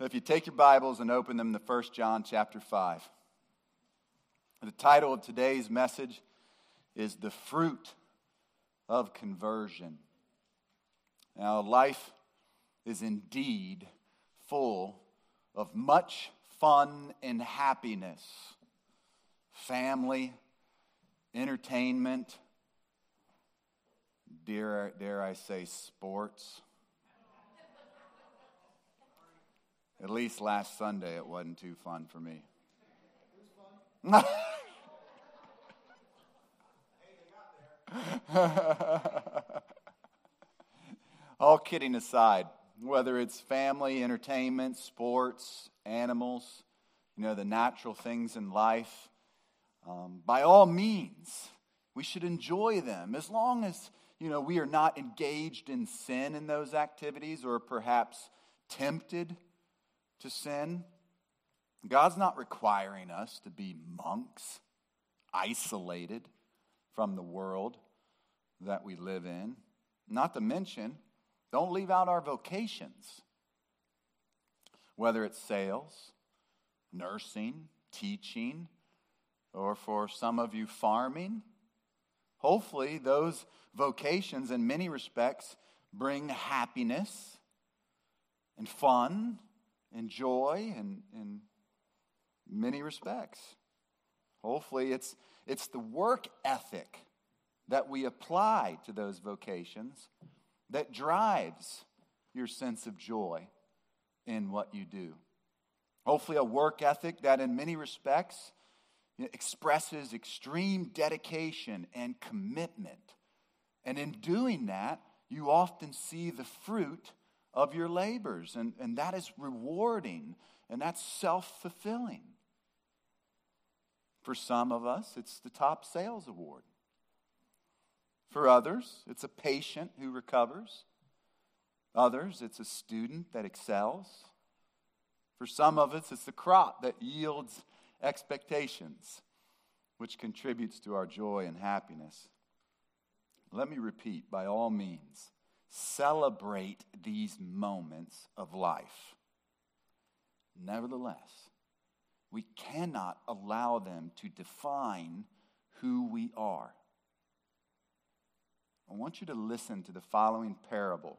If you take your Bibles and open them to 1 John chapter 5. The title of today's message is The Fruit of Conversion. Now, life is indeed full of much fun and happiness, family, entertainment, dare, dare I say, sports. At least last Sunday, it wasn't too fun for me. All kidding aside, whether it's family, entertainment, sports, animals, you know, the natural things in life, um, by all means, we should enjoy them as long as, you know, we are not engaged in sin in those activities or perhaps tempted to sin. God's not requiring us to be monks, isolated from the world that we live in. Not to mention, don't leave out our vocations, whether it's sales, nursing, teaching, or for some of you, farming. Hopefully, those vocations, in many respects, bring happiness and fun and joy in, in many respects. Hopefully, it's, it's the work ethic that we apply to those vocations that drives your sense of joy in what you do. Hopefully, a work ethic that, in many respects, expresses extreme dedication and commitment. And in doing that, you often see the fruit of your labors, and, and that is rewarding and that's self fulfilling. For some of us, it's the top sales award. For others, it's a patient who recovers. Others, it's a student that excels. For some of us, it's the crop that yields expectations, which contributes to our joy and happiness. Let me repeat by all means, celebrate these moments of life. Nevertheless, we cannot allow them to define who we are. I want you to listen to the following parable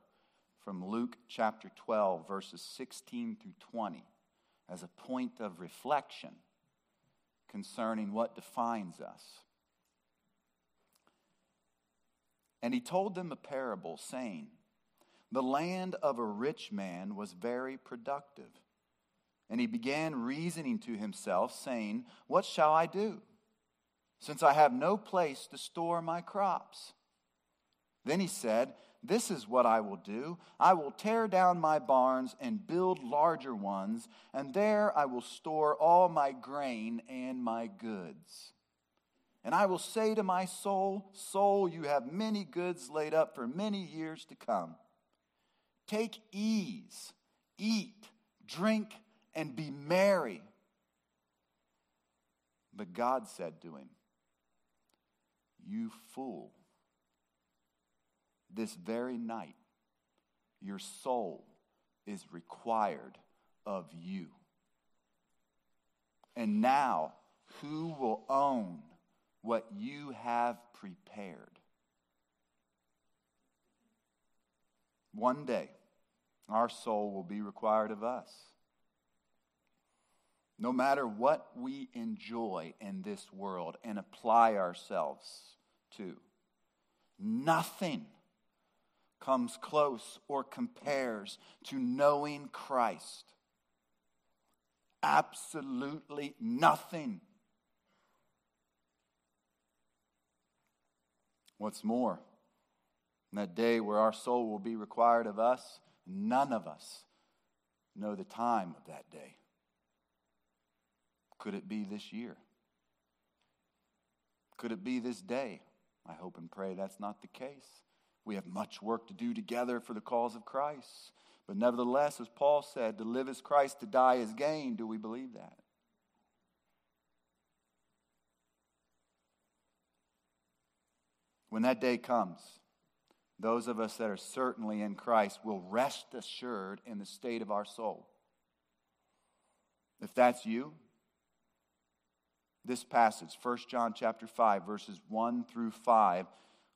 from Luke chapter 12, verses 16 through 20, as a point of reflection concerning what defines us. And he told them a parable, saying, The land of a rich man was very productive. And he began reasoning to himself, saying, What shall I do, since I have no place to store my crops? Then he said, This is what I will do. I will tear down my barns and build larger ones, and there I will store all my grain and my goods. And I will say to my soul, Soul, you have many goods laid up for many years to come. Take ease, eat, drink, and be merry. But God said to him, You fool, this very night your soul is required of you. And now, who will own what you have prepared? One day, our soul will be required of us. No matter what we enjoy in this world and apply ourselves to, nothing comes close or compares to knowing Christ. Absolutely nothing. What's more, in that day where our soul will be required of us, none of us know the time of that day. Could it be this year? Could it be this day? I hope and pray that's not the case. We have much work to do together for the cause of Christ. But nevertheless, as Paul said, to live is Christ, to die is gain. Do we believe that? When that day comes, those of us that are certainly in Christ will rest assured in the state of our soul. If that's you, this passage, 1 John chapter 5, verses 1 through 5,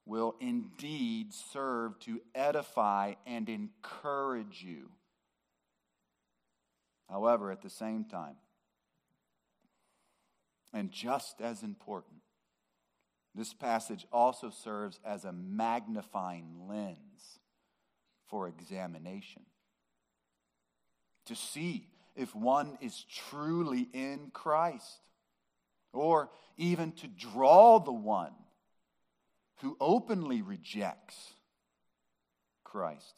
will indeed serve to edify and encourage you. However, at the same time, and just as important, this passage also serves as a magnifying lens for examination. To see if one is truly in Christ, or even to draw the one who openly rejects Christ.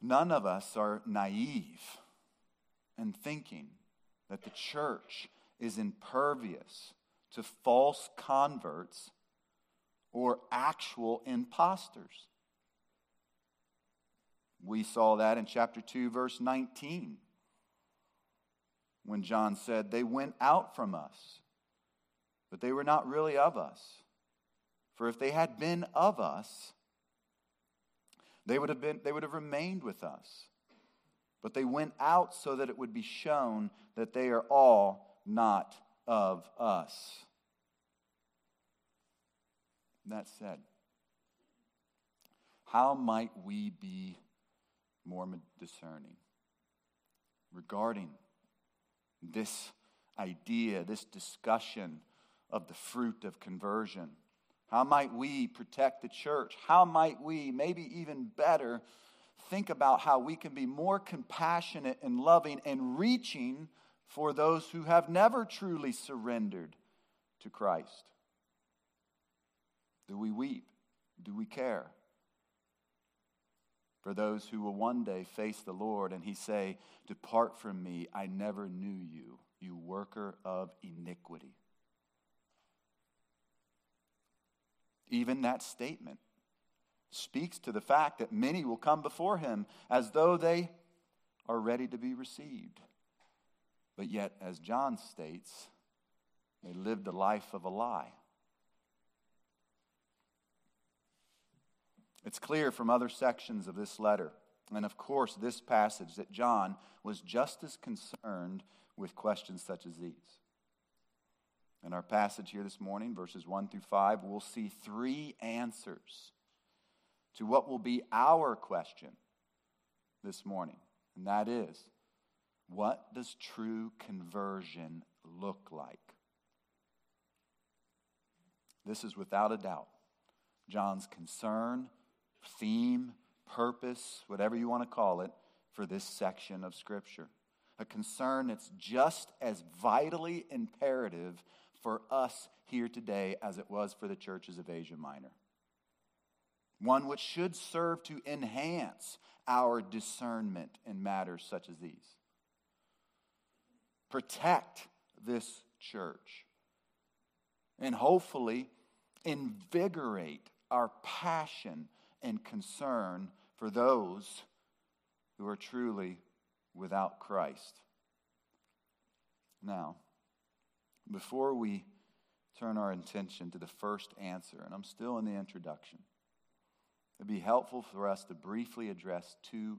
None of us are naive in thinking that the church is impervious to false converts or actual imposters. We saw that in chapter 2, verse 19, when John said, They went out from us, but they were not really of us. For if they had been of us, they would have, been, they would have remained with us. But they went out so that it would be shown that they are all not of us. That said, how might we be more discerning regarding this idea, this discussion of the fruit of conversion? How might we protect the church? How might we, maybe even better, think about how we can be more compassionate and loving and reaching for those who have never truly surrendered to Christ? Do we weep? Do we care? For those who will one day face the Lord and he say, Depart from me, I never knew you, you worker of iniquity. Even that statement speaks to the fact that many will come before him as though they are ready to be received. But yet, as John states, they lived the life of a lie. It's clear from other sections of this letter, and of course this passage, that John was just as concerned with questions such as these. In our passage here this morning, verses 1 through 5, we'll see three answers to what will be our question this morning. And that is what does true conversion look like? This is without a doubt John's concern, theme, purpose, whatever you want to call it, for this section of Scripture. A concern that's just as vitally imperative for us here today as it was for the churches of Asia Minor. One which should serve to enhance our discernment in matters such as these. Protect this church. And hopefully invigorate our passion and concern for those who are truly without Christ. Now, before we turn our attention to the first answer, and I'm still in the introduction, it'd be helpful for us to briefly address two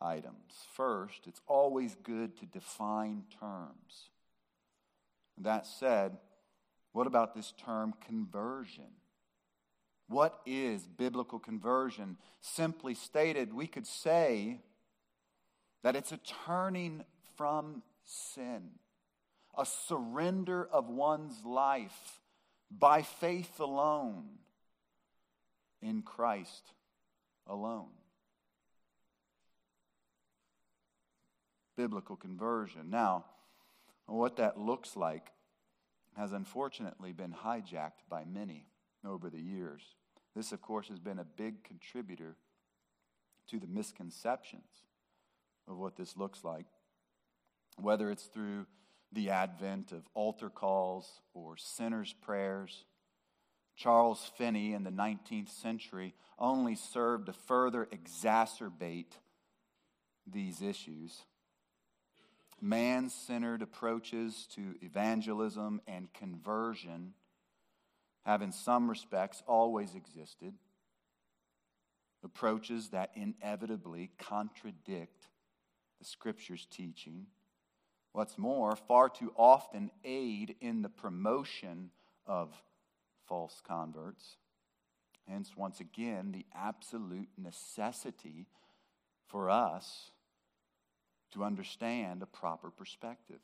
items. First, it's always good to define terms. That said, what about this term conversion? What is biblical conversion? Simply stated, we could say that it's a turning from sin a surrender of one's life by faith alone in Christ alone. Biblical conversion. Now, what that looks like has unfortunately been hijacked by many over the years. This, of course, has been a big contributor to the misconceptions of what this looks like, whether it's through the advent of altar calls or sinners' prayers. Charles Finney in the 19th century only served to further exacerbate these issues. Man centered approaches to evangelism and conversion have, in some respects, always existed. Approaches that inevitably contradict the Scripture's teaching. What's more, far too often aid in the promotion of false converts. Hence, once again, the absolute necessity for us to understand a proper perspective.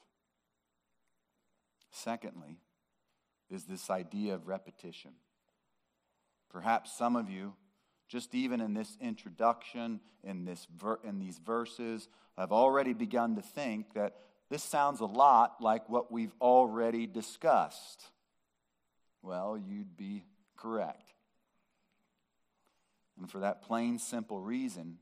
Secondly, is this idea of repetition. Perhaps some of you, just even in this introduction, in, this ver- in these verses, have already begun to think that this sounds a lot like what we've already discussed. Well, you'd be correct. And for that plain, simple reason,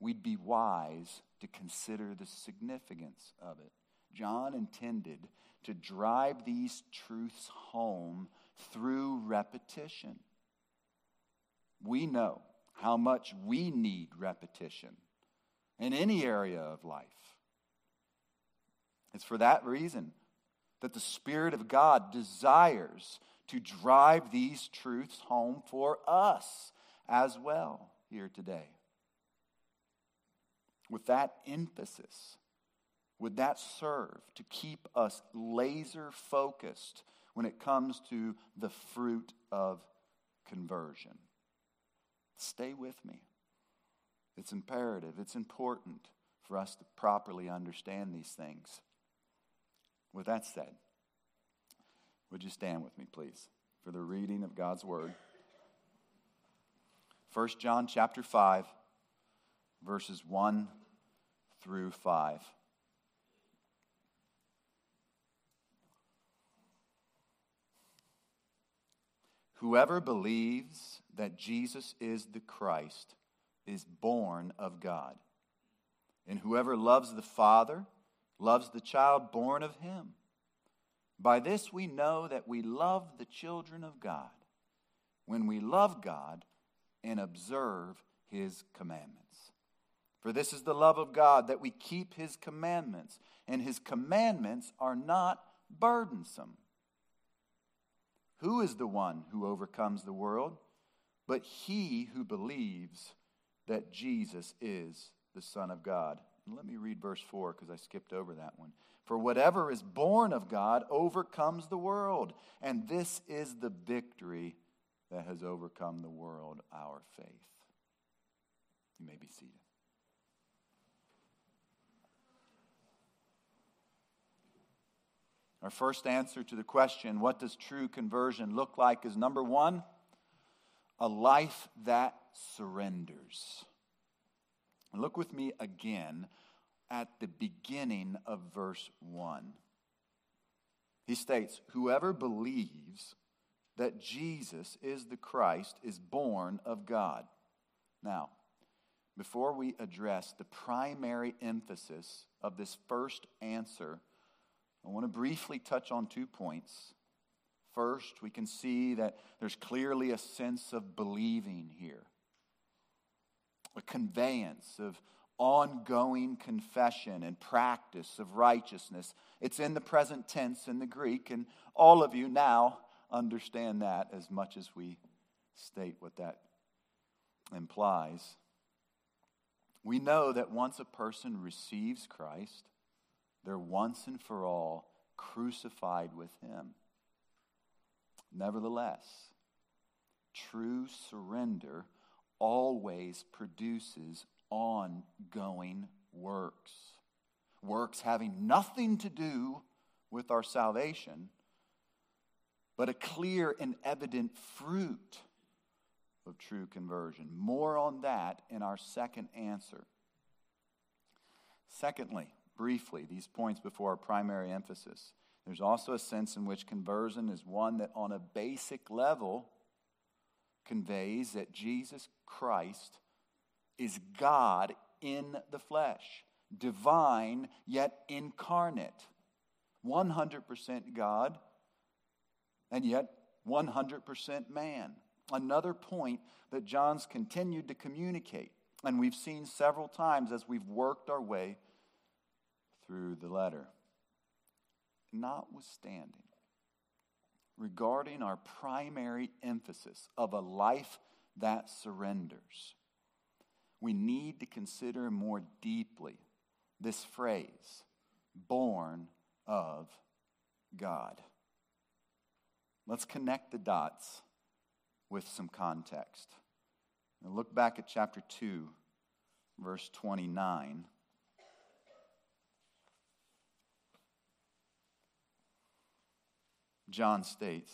we'd be wise to consider the significance of it. John intended to drive these truths home through repetition. We know how much we need repetition in any area of life. It's for that reason that the Spirit of God desires to drive these truths home for us as well here today. With that emphasis, would that serve to keep us laser focused when it comes to the fruit of conversion? Stay with me. It's imperative, it's important for us to properly understand these things. With that said, would you stand with me, please, for the reading of God's Word? 1 John chapter 5, verses 1 through 5. Whoever believes that Jesus is the Christ is born of God. And whoever loves the Father loves the child born of him. By this we know that we love the children of God, when we love God and observe his commandments. For this is the love of God, that we keep his commandments, and his commandments are not burdensome. Who is the one who overcomes the world? But he who believes that Jesus is the Son of God. Let me read verse 4 because I skipped over that one. For whatever is born of God overcomes the world. And this is the victory that has overcome the world, our faith. You may be seated. Our first answer to the question, what does true conversion look like, is number one, a life that surrenders. Look with me again at the beginning of verse 1. He states, Whoever believes that Jesus is the Christ is born of God. Now, before we address the primary emphasis of this first answer, I want to briefly touch on two points. First, we can see that there's clearly a sense of believing here, a conveyance of ongoing confession and practice of righteousness. It's in the present tense in the Greek, and all of you now understand that as much as we state what that implies. We know that once a person receives Christ, they're once and for all crucified with him. Nevertheless, true surrender always produces ongoing works. Works having nothing to do with our salvation, but a clear and evident fruit of true conversion. More on that in our second answer. Secondly, briefly these points before our primary emphasis. There's also a sense in which conversion is one that, on a basic level, conveys that Jesus Christ is God in the flesh, divine yet incarnate, 100% God and yet 100% man. Another point that John's continued to communicate, and we've seen several times as we've worked our way through the letter. Notwithstanding, regarding our primary emphasis of a life that surrenders, we need to consider more deeply this phrase, born of God. Let's connect the dots with some context. Now look back at chapter 2, verse 29. John states,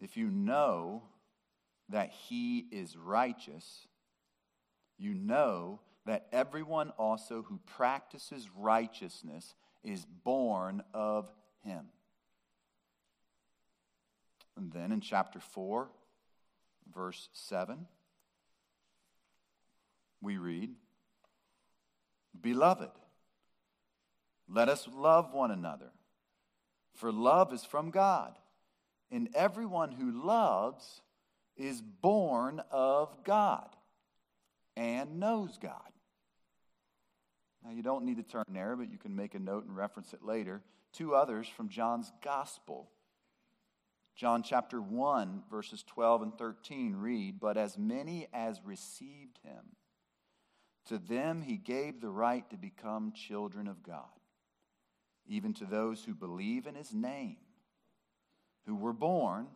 If you know that he is righteous, you know that everyone also who practices righteousness is born of him. And then in chapter 4, verse 7, we read, Beloved, let us love one another, for love is from God, and everyone who loves is born of God and knows God. Now, you don't need to turn there, but you can make a note and reference it later. Two others from John's Gospel. John chapter 1, verses 12 and 13 read, But as many as received him, to them he gave the right to become children of God, even to those who believe in his name, who were born,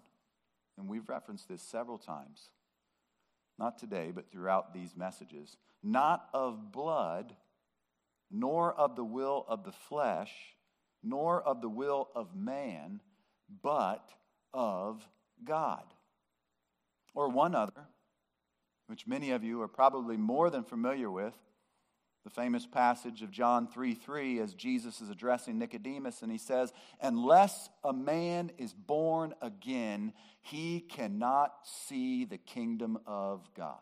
and we've referenced this several times, not today, but throughout these messages, not of blood nor of the will of the flesh, nor of the will of man, but of God. Or one other, which many of you are probably more than familiar with, the famous passage of John 3 3, as Jesus is addressing Nicodemus, and he says, Unless a man is born again, he cannot see the kingdom of God.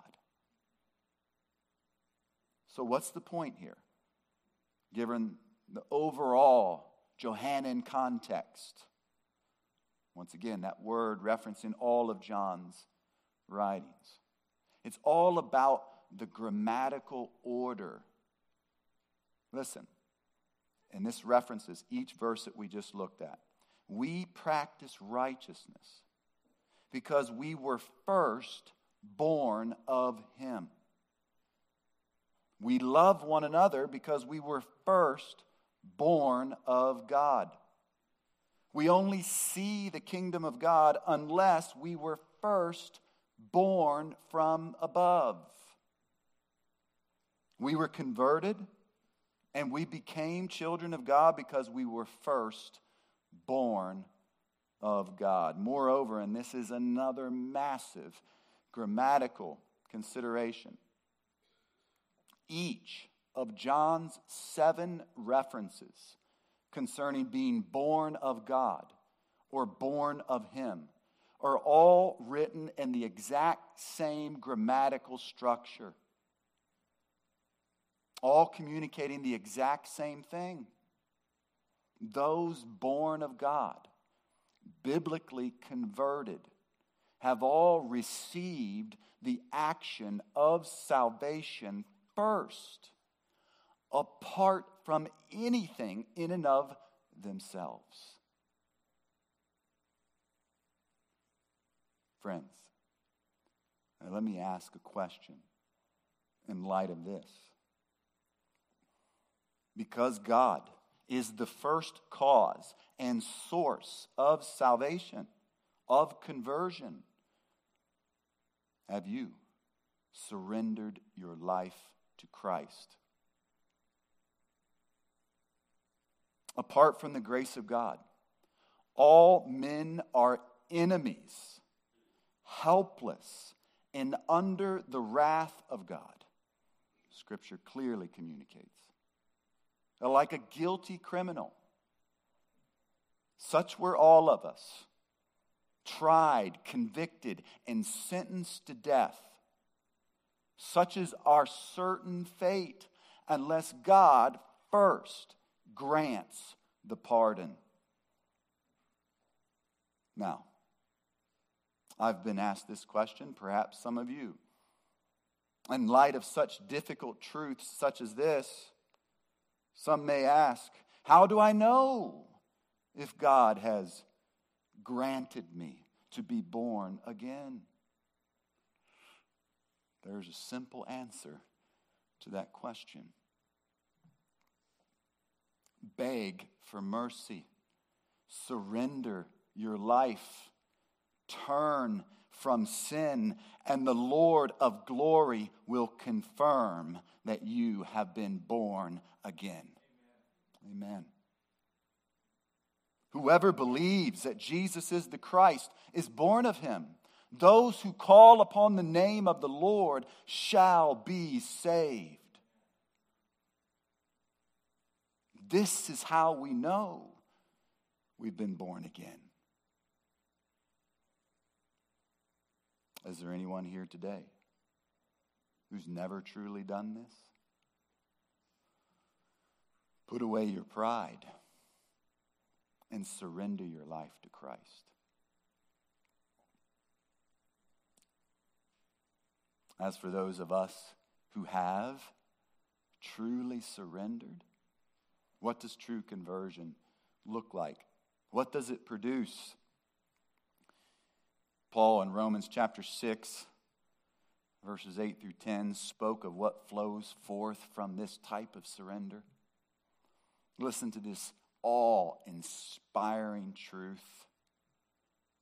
So, what's the point here? given the overall Johannine context. Once again, that word referencing all of John's writings. It's all about the grammatical order. Listen, and this references each verse that we just looked at. We practice righteousness because we were first born of Him. We love one another because we were first born of God. We only see the kingdom of God unless we were first born from above. We were converted and we became children of God because we were first born of God. Moreover, and this is another massive grammatical consideration, each of John's seven references concerning being born of God or born of Him are all written in the exact same grammatical structure, all communicating the exact same thing. Those born of God, biblically converted, have all received the action of salvation first, apart from anything in and of themselves. Friends, let me ask a question in light of this. Because God is the first cause and source of salvation, of conversion, have you surrendered your life to Christ. Apart from the grace of God, all men are enemies, helpless, and under the wrath of God. Scripture clearly communicates. Like a guilty criminal. Such were all of us, tried, convicted, and sentenced to death such is our certain fate unless God first grants the pardon. Now, I've been asked this question, perhaps some of you. In light of such difficult truths such as this, some may ask, How do I know if God has granted me to be born again? There's a simple answer to that question. Beg for mercy, surrender your life, turn from sin, and the Lord of glory will confirm that you have been born again. Amen. Whoever believes that Jesus is the Christ is born of him. Those who call upon the name of the Lord shall be saved. This is how we know we've been born again. Is there anyone here today who's never truly done this? Put away your pride and surrender your life to Christ. As for those of us who have truly surrendered, what does true conversion look like? What does it produce? Paul in Romans chapter 6, verses 8 through 10, spoke of what flows forth from this type of surrender. Listen to this awe inspiring truth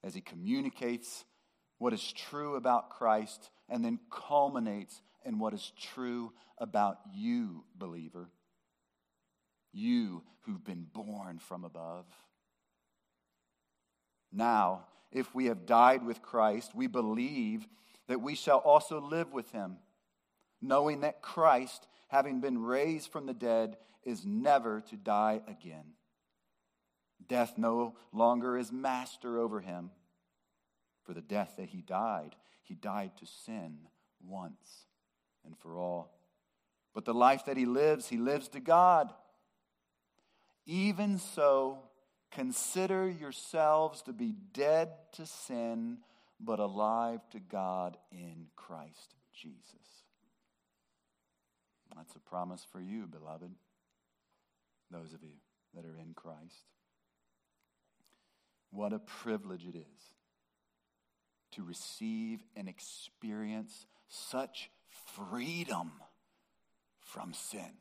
as he communicates what is true about Christ and then culminates in what is true about you, believer. You who've been born from above. Now, if we have died with Christ, we believe that we shall also live with him, knowing that Christ, having been raised from the dead, is never to die again. Death no longer is master over him. For the death that he died, he died to sin once and for all. But the life that he lives, he lives to God. Even so, consider yourselves to be dead to sin, but alive to God in Christ Jesus. That's a promise for you, beloved, those of you that are in Christ. What a privilege it is to receive and experience such freedom from sin.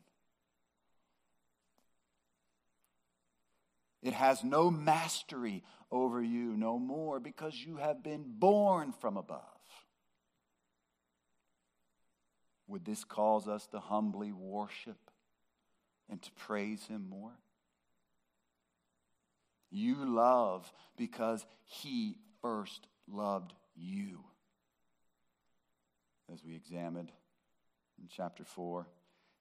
It has no mastery over you no more because you have been born from above. Would this cause us to humbly worship and to praise Him more? You love because He first loved you. As we examined in chapter 4,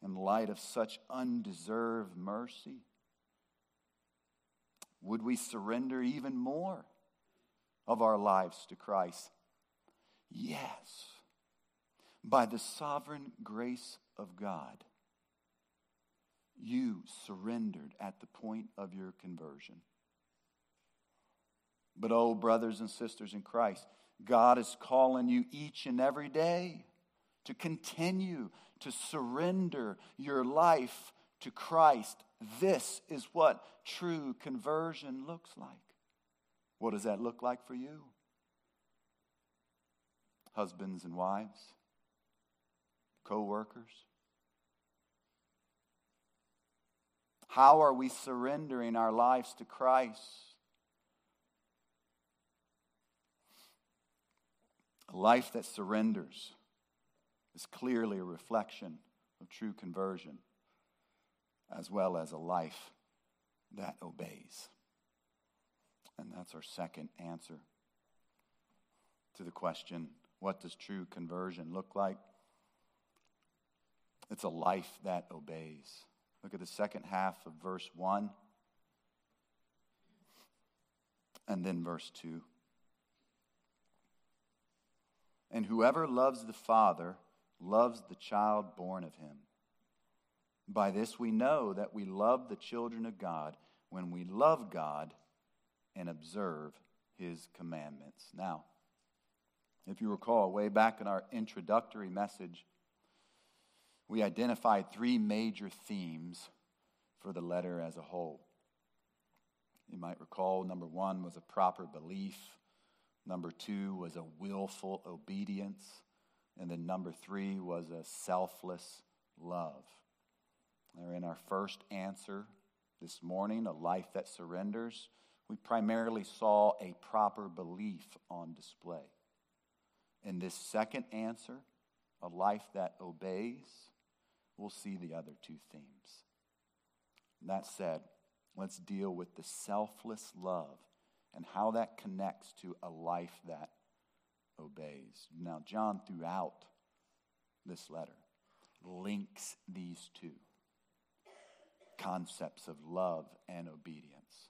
in light of such undeserved mercy, would we surrender even more of our lives to Christ? Yes. By the sovereign grace of God, you surrendered at the point of your conversion. But, oh, brothers and sisters in Christ, God is calling you each and every day to continue to surrender your life to Christ this is what true conversion looks like. What does that look like for you? Husbands and wives, co workers. How are we surrendering our lives to Christ? A life that surrenders is clearly a reflection of true conversion as well as a life that obeys. And that's our second answer to the question what does true conversion look like? It's a life that obeys. Look at the second half of verse 1 and then verse 2. And whoever loves the Father loves the child born of him. By this we know that we love the children of God when we love God and observe his commandments. Now, if you recall, way back in our introductory message, we identified three major themes for the letter as a whole. You might recall number one was a proper belief, number two was a willful obedience, and then number three was a selfless love. They're in our first answer this morning, a life that surrenders, we primarily saw a proper belief on display. In this second answer, a life that obeys, we'll see the other two themes. That said, let's deal with the selfless love and how that connects to a life that obeys. Now, John, throughout this letter, links these two concepts of love and obedience.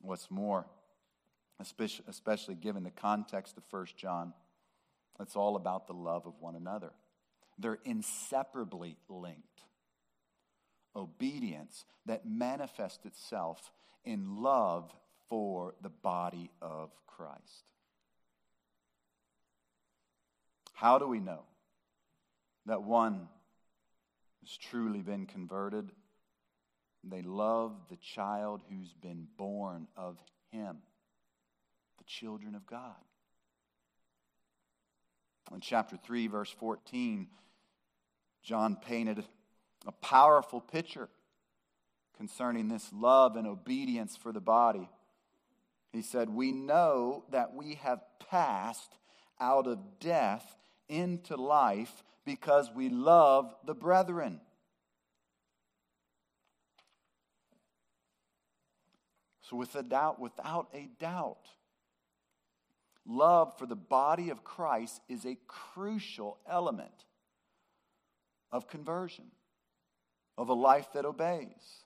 What's more, especially given the context of 1 John, it's all about the love of one another. They're inseparably linked. Obedience that manifests itself in love for the body of Christ. How do we know that one has truly been converted? They love the child who's been born of him, the children of God. In chapter 3, verse 14, John painted a powerful picture concerning this love and obedience for the body. He said, We know that we have passed out of death into life because we love the brethren. So, with a doubt, without a doubt, love for the body of Christ is a crucial element of conversion, of a life that obeys.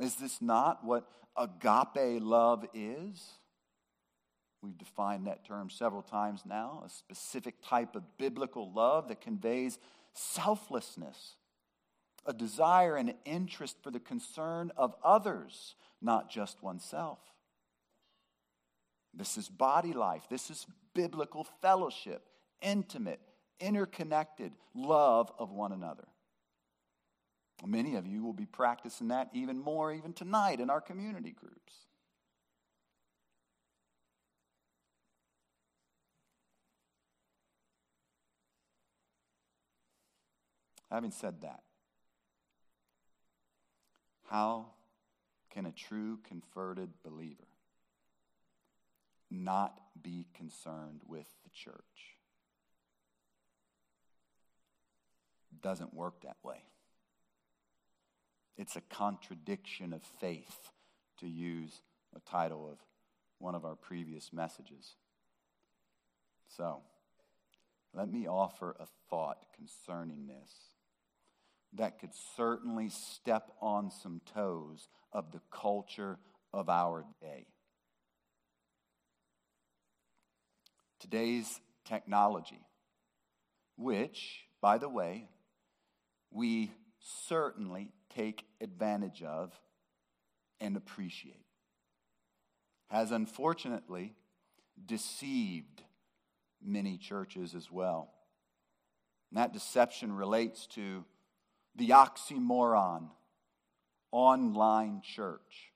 Is this not what agape love is? We've defined that term several times now a specific type of biblical love that conveys selflessness, a desire and interest for the concern of others, not just oneself. This is body life, this is biblical fellowship, intimate, interconnected love of one another. Many of you will be practicing that even more, even tonight in our community groups. Having said that, how can a true converted believer not be concerned with the church? Doesn't work that way. It's a contradiction of faith, to use a title of one of our previous messages. So, let me offer a thought concerning this that could certainly step on some toes of the culture of our day. Today's technology, which, by the way, we certainly take advantage of and appreciate, has unfortunately deceived many churches as well. And that deception relates to the oxymoron online church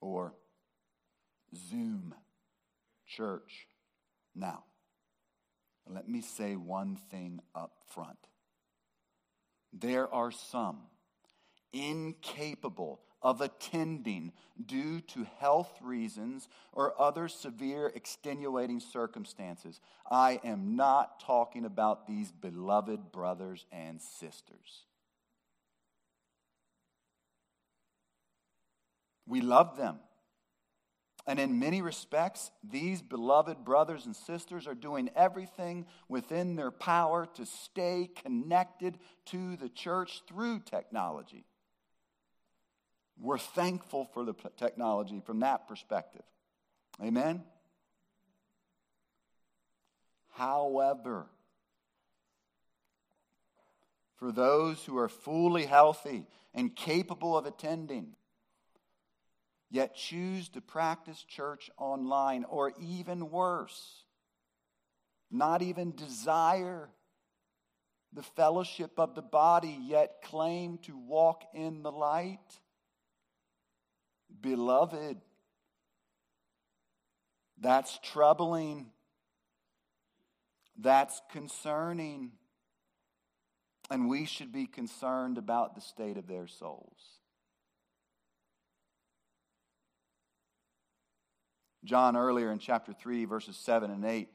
or Zoom church. Now, let me say one thing up front. There are some incapable of attending due to health reasons or other severe extenuating circumstances. I am not talking about these beloved brothers and sisters. We love them. And in many respects, these beloved brothers and sisters are doing everything within their power to stay connected to the church through technology. We're thankful for the technology from that perspective. Amen? However, for those who are fully healthy and capable of attending, yet choose to practice church online, or even worse, not even desire the fellowship of the body, yet claim to walk in the light, Beloved, that's troubling. That's concerning. And we should be concerned about the state of their souls. John, earlier in chapter 3, verses 7 and 8,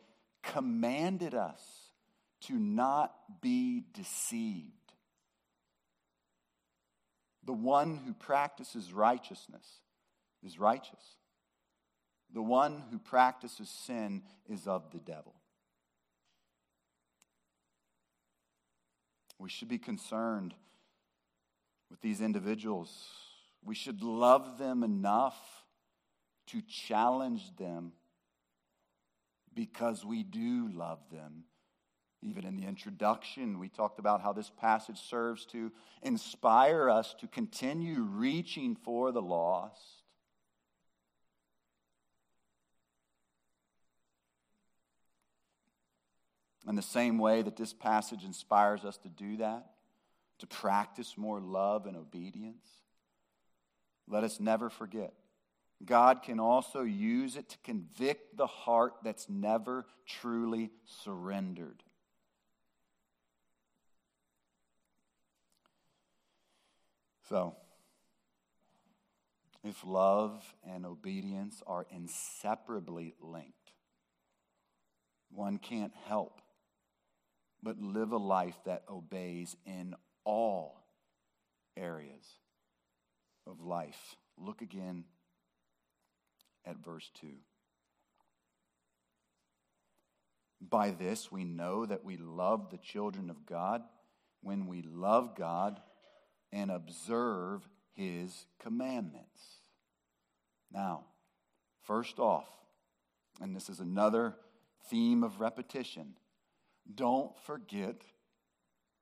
commanded us to not be deceived. The one who practices righteousness is righteous. The one who practices sin is of the devil. We should be concerned with these individuals. We should love them enough to challenge them because we do love them even in the introduction, we talked about how this passage serves to inspire us to continue reaching for the lost. In the same way that this passage inspires us to do that, to practice more love and obedience, let us never forget God can also use it to convict the heart that's never truly surrendered. So, if love and obedience are inseparably linked, one can't help but live a life that obeys in all areas of life. Look again at verse 2. By this we know that we love the children of God when we love God and observe his commandments. Now, first off, and this is another theme of repetition, don't forget,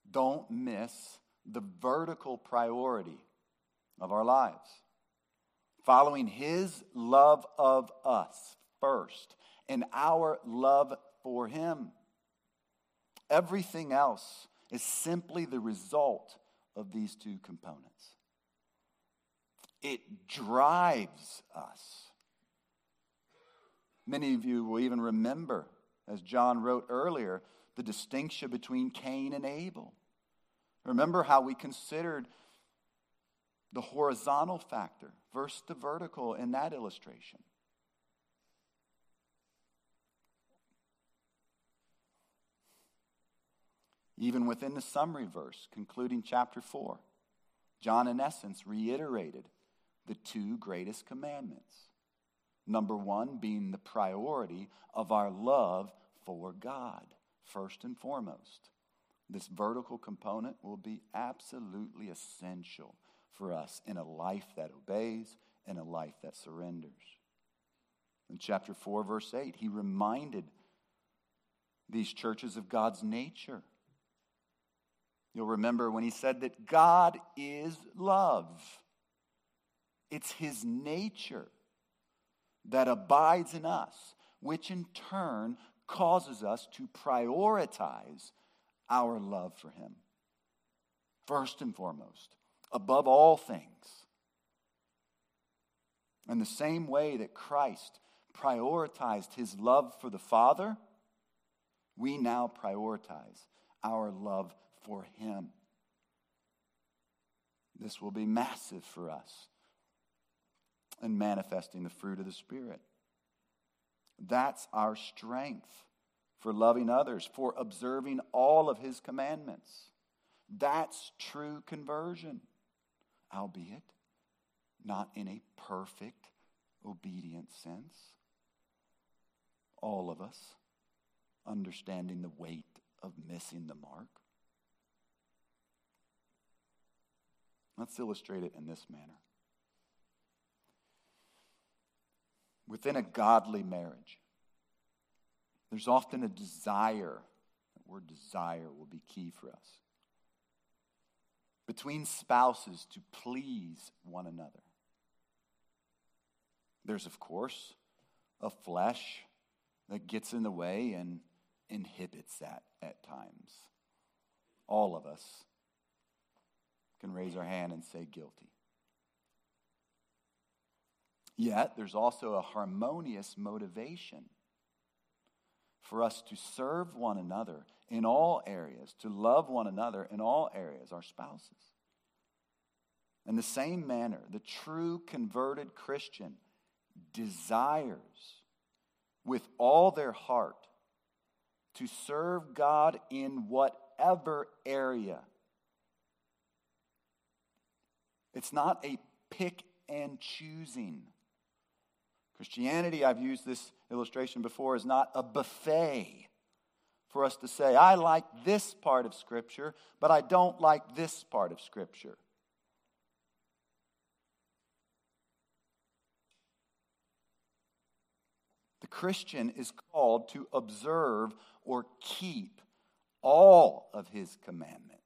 don't miss the vertical priority of our lives. Following his love of us first and our love for him. Everything else is simply the result of these two components. It drives us. Many of you will even remember, as John wrote earlier, the distinction between Cain and Abel. Remember how we considered the horizontal factor versus the vertical in that illustration. Even within the summary verse, concluding chapter 4, John, in essence, reiterated the two greatest commandments. Number one being the priority of our love for God, first and foremost. This vertical component will be absolutely essential for us in a life that obeys and a life that surrenders. In chapter 4, verse 8, he reminded these churches of God's nature. You'll remember when he said that God is love. It's his nature that abides in us, which in turn causes us to prioritize our love for him. First and foremost, above all things. In the same way that Christ prioritized his love for the Father, we now prioritize our love for Him. This will be massive for us in manifesting the fruit of the Spirit. That's our strength for loving others, for observing all of His commandments. That's true conversion, albeit not in a perfect, obedient sense. All of us understanding the weight of missing the mark. Let's illustrate it in this manner. Within a godly marriage, there's often a desire. That word desire will be key for us. Between spouses to please one another. There's, of course, a flesh that gets in the way and inhibits that at times. All of us can raise our hand and say guilty. Yet, there's also a harmonious motivation for us to serve one another in all areas, to love one another in all areas, our spouses. In the same manner, the true converted Christian desires with all their heart to serve God in whatever area. It's not a pick and choosing. Christianity, I've used this illustration before, is not a buffet for us to say, I like this part of Scripture, but I don't like this part of Scripture. The Christian is called to observe or keep all of his commandments.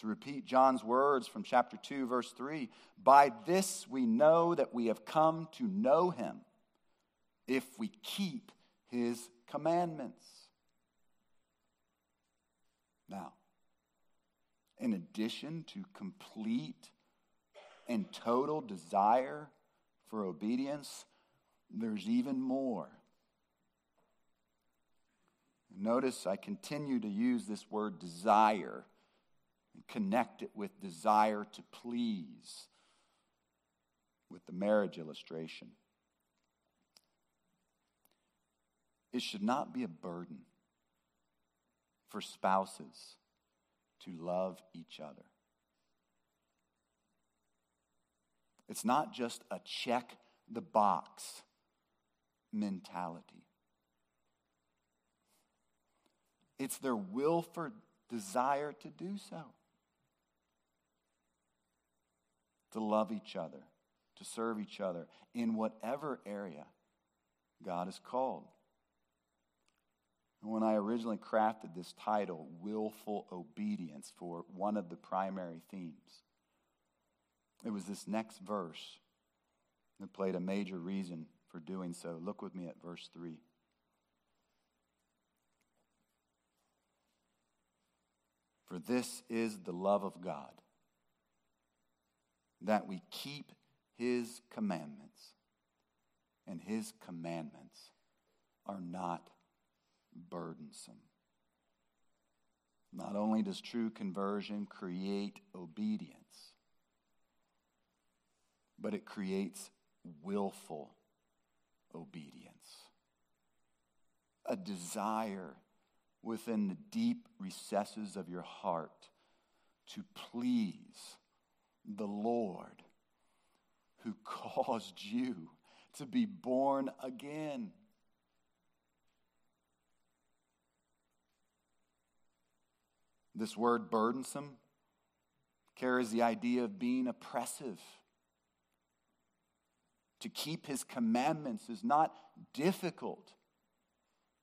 To repeat John's words from chapter 2, verse 3 By this we know that we have come to know him if we keep his commandments. Now, in addition to complete and total desire for obedience, there's even more. Notice I continue to use this word desire connect it with desire to please with the marriage illustration. It should not be a burden for spouses to love each other. It's not just a check the box mentality. It's their will for desire to do so. To love each other, to serve each other in whatever area God has called. And when I originally crafted this title, Willful Obedience, for one of the primary themes, it was this next verse that played a major reason for doing so. Look with me at verse 3. For this is the love of God, that we keep his commandments, and his commandments are not burdensome. Not only does true conversion create obedience, but it creates willful obedience. A desire within the deep recesses of your heart to please the Lord who caused you to be born again. This word burdensome carries the idea of being oppressive to keep his commandments is not difficult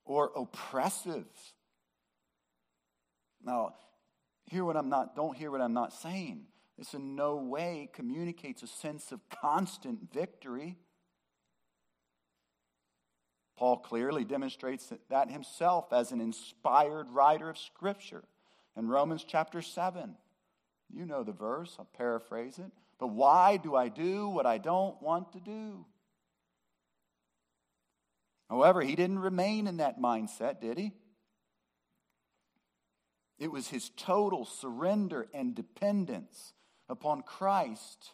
or oppressive. Now, hear what I'm not, don't hear what I'm not saying. This in no way communicates a sense of constant victory. Paul clearly demonstrates that himself as an inspired writer of Scripture in Romans chapter 7. You know the verse, I'll paraphrase it. But why do I do what I don't want to do? However, he didn't remain in that mindset, did he? It was his total surrender and dependence upon Christ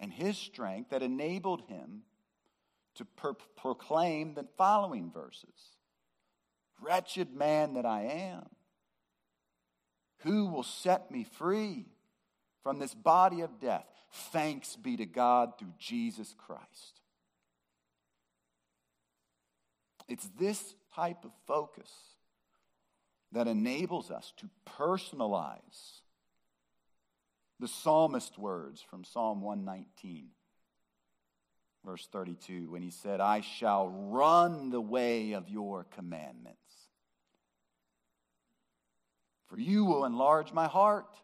and his strength that enabled him to per- proclaim the following verses Wretched man that I am, who will set me free from this body of death? Thanks be to God through Jesus Christ. It's this type of focus that enables us to personalize the psalmist words from Psalm 119, verse 32, when he said, I shall run the way of your commandments. For you will enlarge my heart.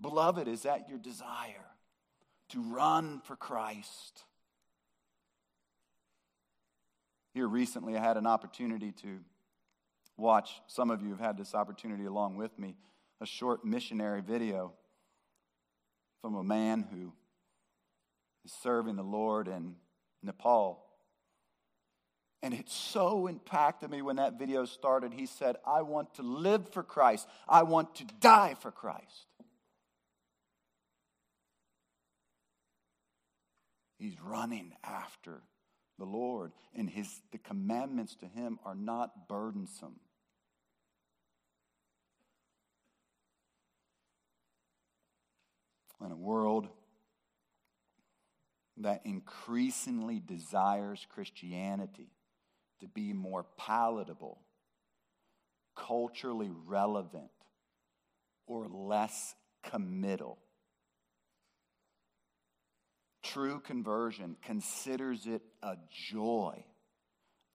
Beloved, is that your desire to run for Christ? Here recently, I had an opportunity to watch, some of you have had this opportunity along with me, a short missionary video from a man who is serving the Lord in Nepal. And it so impacted me when that video started. He said, I want to live for Christ, I want to die for Christ. He's running after the Lord, and his, the commandments to him are not burdensome. In a world that increasingly desires Christianity to be more palatable, culturally relevant, or less committal. True conversion considers it a joy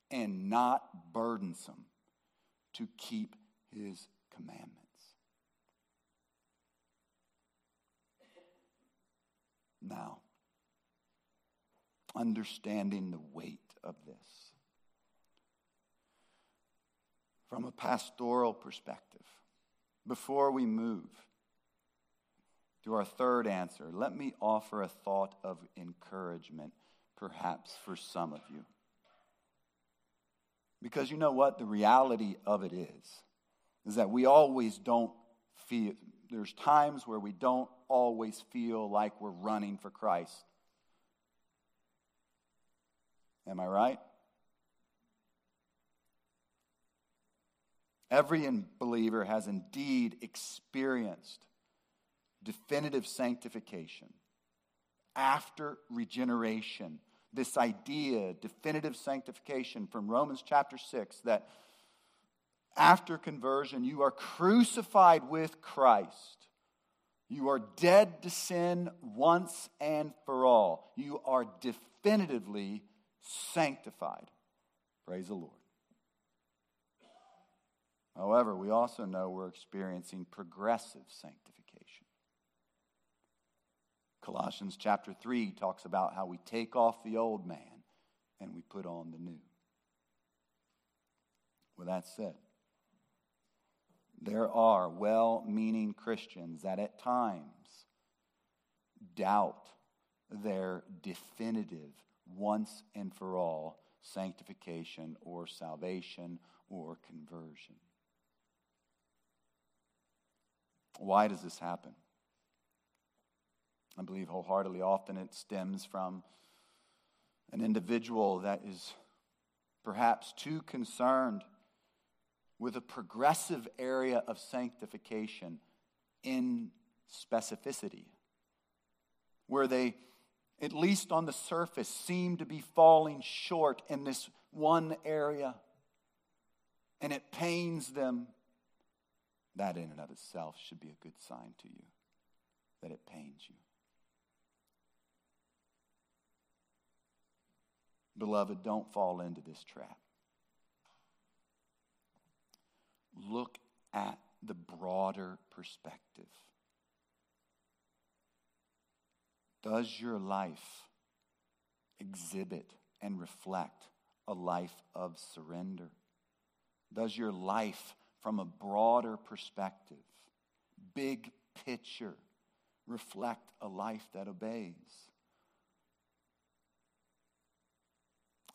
and not burdensome to keep his commandments. Now, understanding the weight of this from a pastoral perspective, before we move to our third answer, let me offer a thought of encouragement, perhaps for some of you. Because you know what? The reality of it is, is that we always don't feel, there's times where we don't always feel like we're running for Christ. Am I right? Every believer has indeed experienced definitive sanctification after regeneration. This idea, definitive sanctification from Romans chapter 6, that after conversion, you are crucified with Christ. You are dead to sin once and for all. You are definitively sanctified. Praise the Lord. However, we also know we're experiencing progressive sanctification. Colossians chapter 3 talks about how we take off the old man and we put on the new. With that said, there are well meaning Christians that at times doubt their definitive, once and for all sanctification or salvation or conversion. Why does this happen? I believe wholeheartedly often it stems from an individual that is perhaps too concerned with a progressive area of sanctification in specificity, where they, at least on the surface, seem to be falling short in this one area, and it pains them that in and of itself should be a good sign to you that it pains you. Beloved, don't fall into this trap. Look at the broader perspective. Does your life exhibit and reflect a life of surrender? Does your life from a broader perspective, big picture, reflect a life that obeys.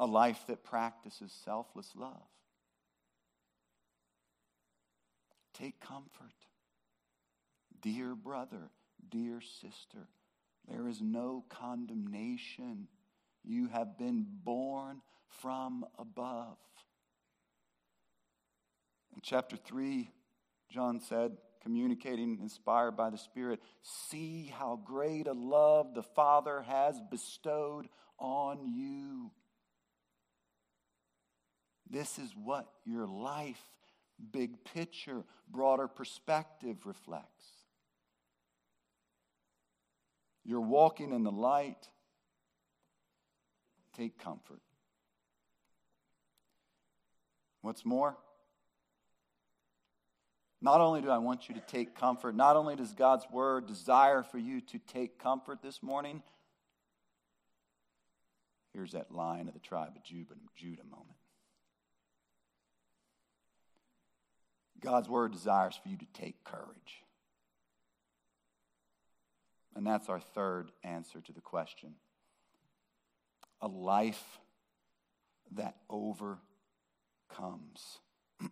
A life that practices selfless love. Take comfort. Dear brother, dear sister, there is no condemnation. You have been born from above. In chapter 3, John said, communicating, inspired by the Spirit, see how great a love the Father has bestowed on you. This is what your life, big picture, broader perspective reflects. You're walking in the light. Take comfort. What's more? Not only do I want you to take comfort, not only does God's word desire for you to take comfort this morning, here's that lion of the tribe of Judah Judah moment. God's word desires for you to take courage. And that's our third answer to the question a life that overcomes.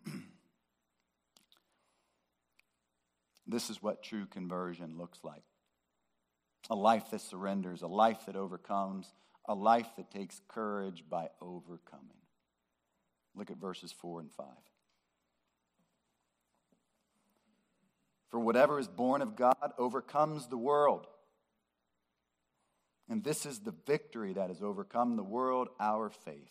this is what true conversion looks like a life that surrenders, a life that overcomes, a life that takes courage by overcoming. Look at verses 4 and 5. For whatever is born of God overcomes the world. And this is the victory that has overcome the world, our faith.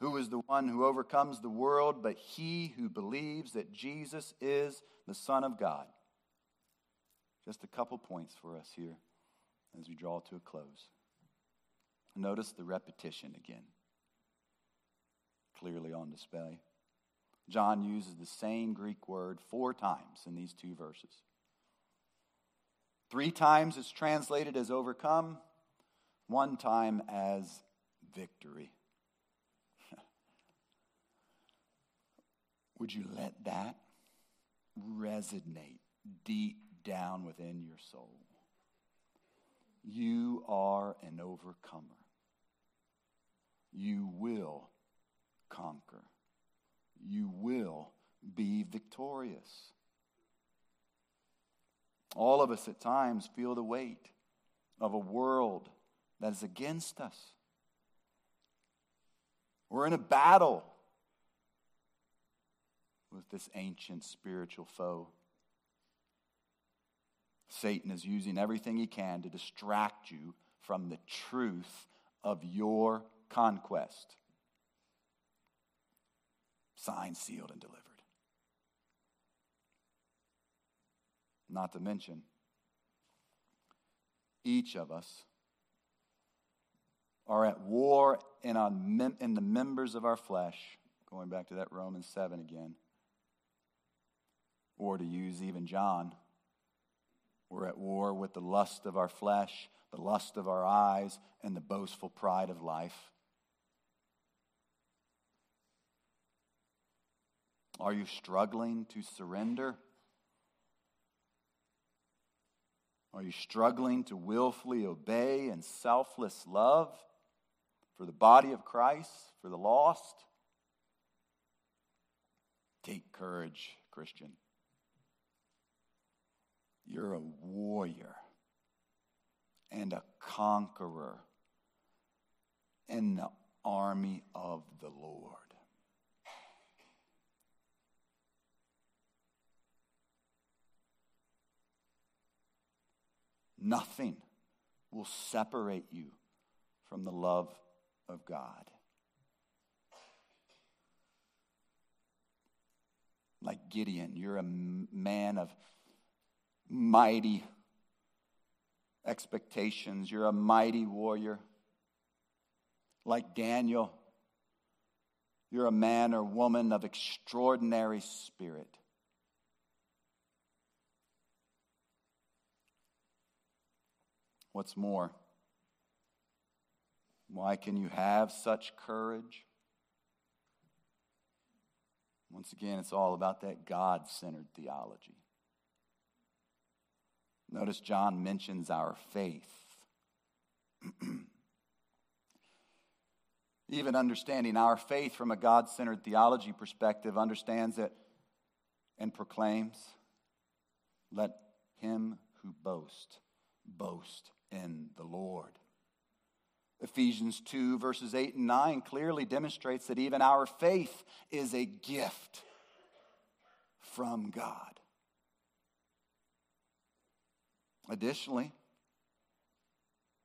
Who is the one who overcomes the world but he who believes that Jesus is the Son of God? Just a couple points for us here as we draw to a close. Notice the repetition again, clearly on display. John uses the same Greek word four times in these two verses. Three times it's translated as overcome, one time as victory. Would you let that resonate deep down within your soul? You are an overcomer. You will conquer you will be victorious. All of us at times feel the weight of a world that is against us. We're in a battle with this ancient spiritual foe. Satan is using everything he can to distract you from the truth of your conquest signed, sealed, and delivered. Not to mention, each of us are at war in, on, in the members of our flesh, going back to that Romans 7 again, or to use even John, we're at war with the lust of our flesh, the lust of our eyes, and the boastful pride of life. Are you struggling to surrender? Are you struggling to willfully obey and selfless love for the body of Christ, for the lost? Take courage, Christian. You're a warrior and a conqueror in the army of the Lord. Nothing will separate you from the love of God. Like Gideon, you're a man of mighty expectations. You're a mighty warrior. Like Daniel, you're a man or woman of extraordinary spirit. What's more, why can you have such courage? Once again, it's all about that God centered theology. Notice John mentions our faith. Even understanding our faith from a God centered theology perspective understands it and proclaims, Let him who boasts boast in the Lord. Ephesians 2, verses 8 and 9 clearly demonstrates that even our faith is a gift from God. Additionally,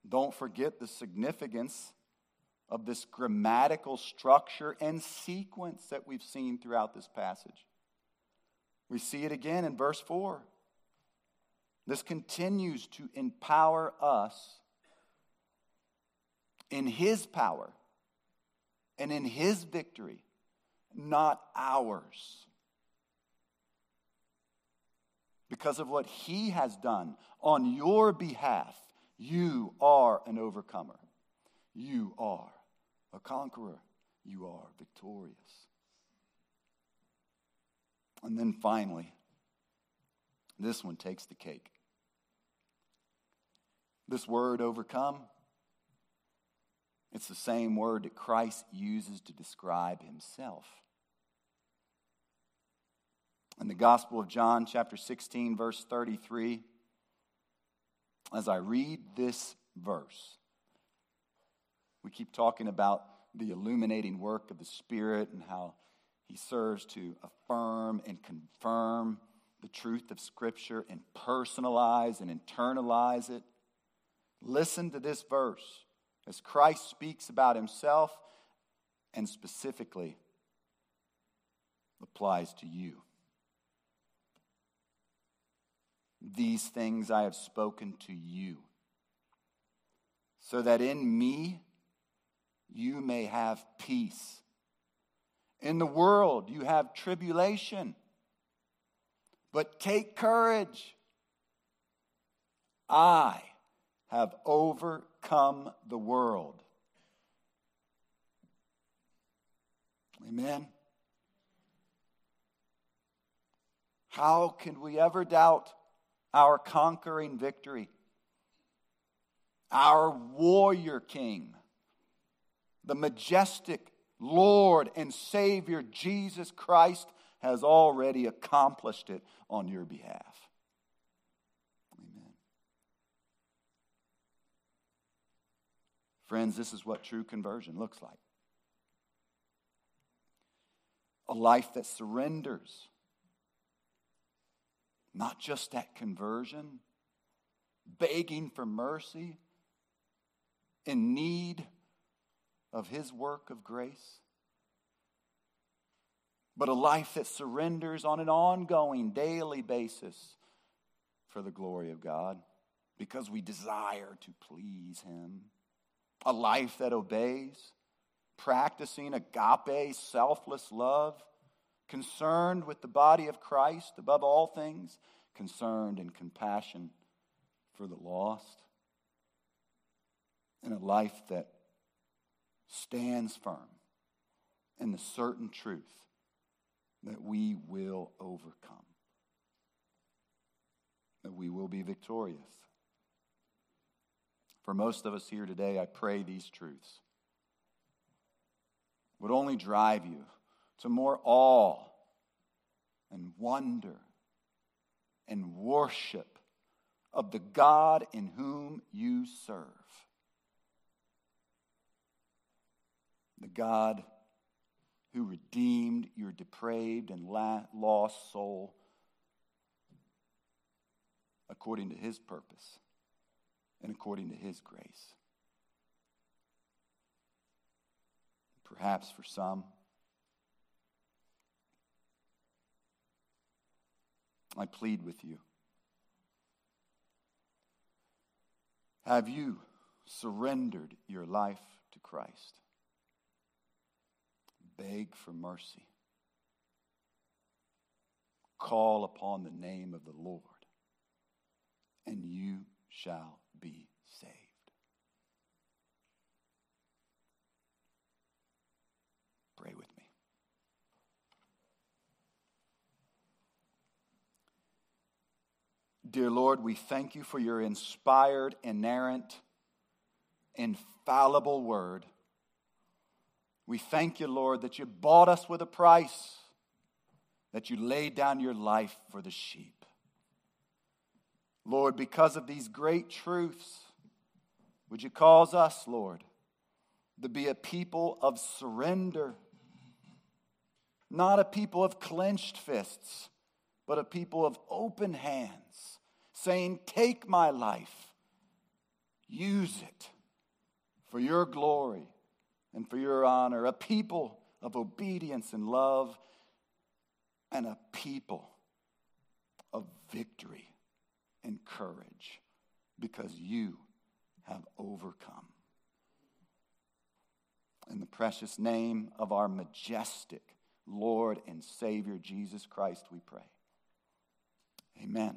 don't forget the significance of this grammatical structure and sequence that we've seen throughout this passage. We see it again in verse 4. This continues to empower us in His power and in His victory, not ours. Because of what He has done on your behalf, you are an overcomer. You are a conqueror. You are victorious. And then finally, this one takes the cake. This word overcome It's the same word that Christ uses to describe himself. In the Gospel of John, chapter 16, verse 33, as I read this verse, we keep talking about the illuminating work of the Spirit and how he serves to affirm and confirm the truth of Scripture and personalize and internalize it. Listen to this verse as Christ speaks about himself and specifically applies to you. These things I have spoken to you, so that in me you may have peace. In the world you have tribulation, but take courage. I have overcome the world. Amen. How can we ever doubt our conquering victory? Our warrior king, the majestic Lord and Savior Jesus Christ, has already accomplished it on your behalf. Friends, this is what true conversion looks like. A life that surrenders, not just at conversion, begging for mercy, in need of His work of grace, but a life that surrenders on an ongoing, daily basis for the glory of God because we desire to please Him a life that obeys, practicing agape, selfless love, concerned with the body of Christ above all things, concerned in compassion for the lost, and a life that stands firm in the certain truth that we will overcome, that we will be victorious. For most of us here today, I pray these truths would only drive you to more awe and wonder and worship of the God in whom you serve. The God who redeemed your depraved and lost soul according to his purpose and according to His grace. Perhaps for some, I plead with you. Have you surrendered your life to Christ? Beg for mercy. Call upon the name of the Lord, and you shall be saved. Pray with me. Dear Lord, we thank you for your inspired, inerrant, infallible word. We thank you, Lord, that you bought us with a price, that you laid down your life for the sheep. Lord, because of these great truths, would you cause us, Lord, to be a people of surrender, not a people of clenched fists, but a people of open hands, saying, Take my life, use it for your glory and for your honor, a people of obedience and love, and a people of victory and courage because you have overcome. In the precious name of our majestic Lord and Savior Jesus Christ, we pray. Amen.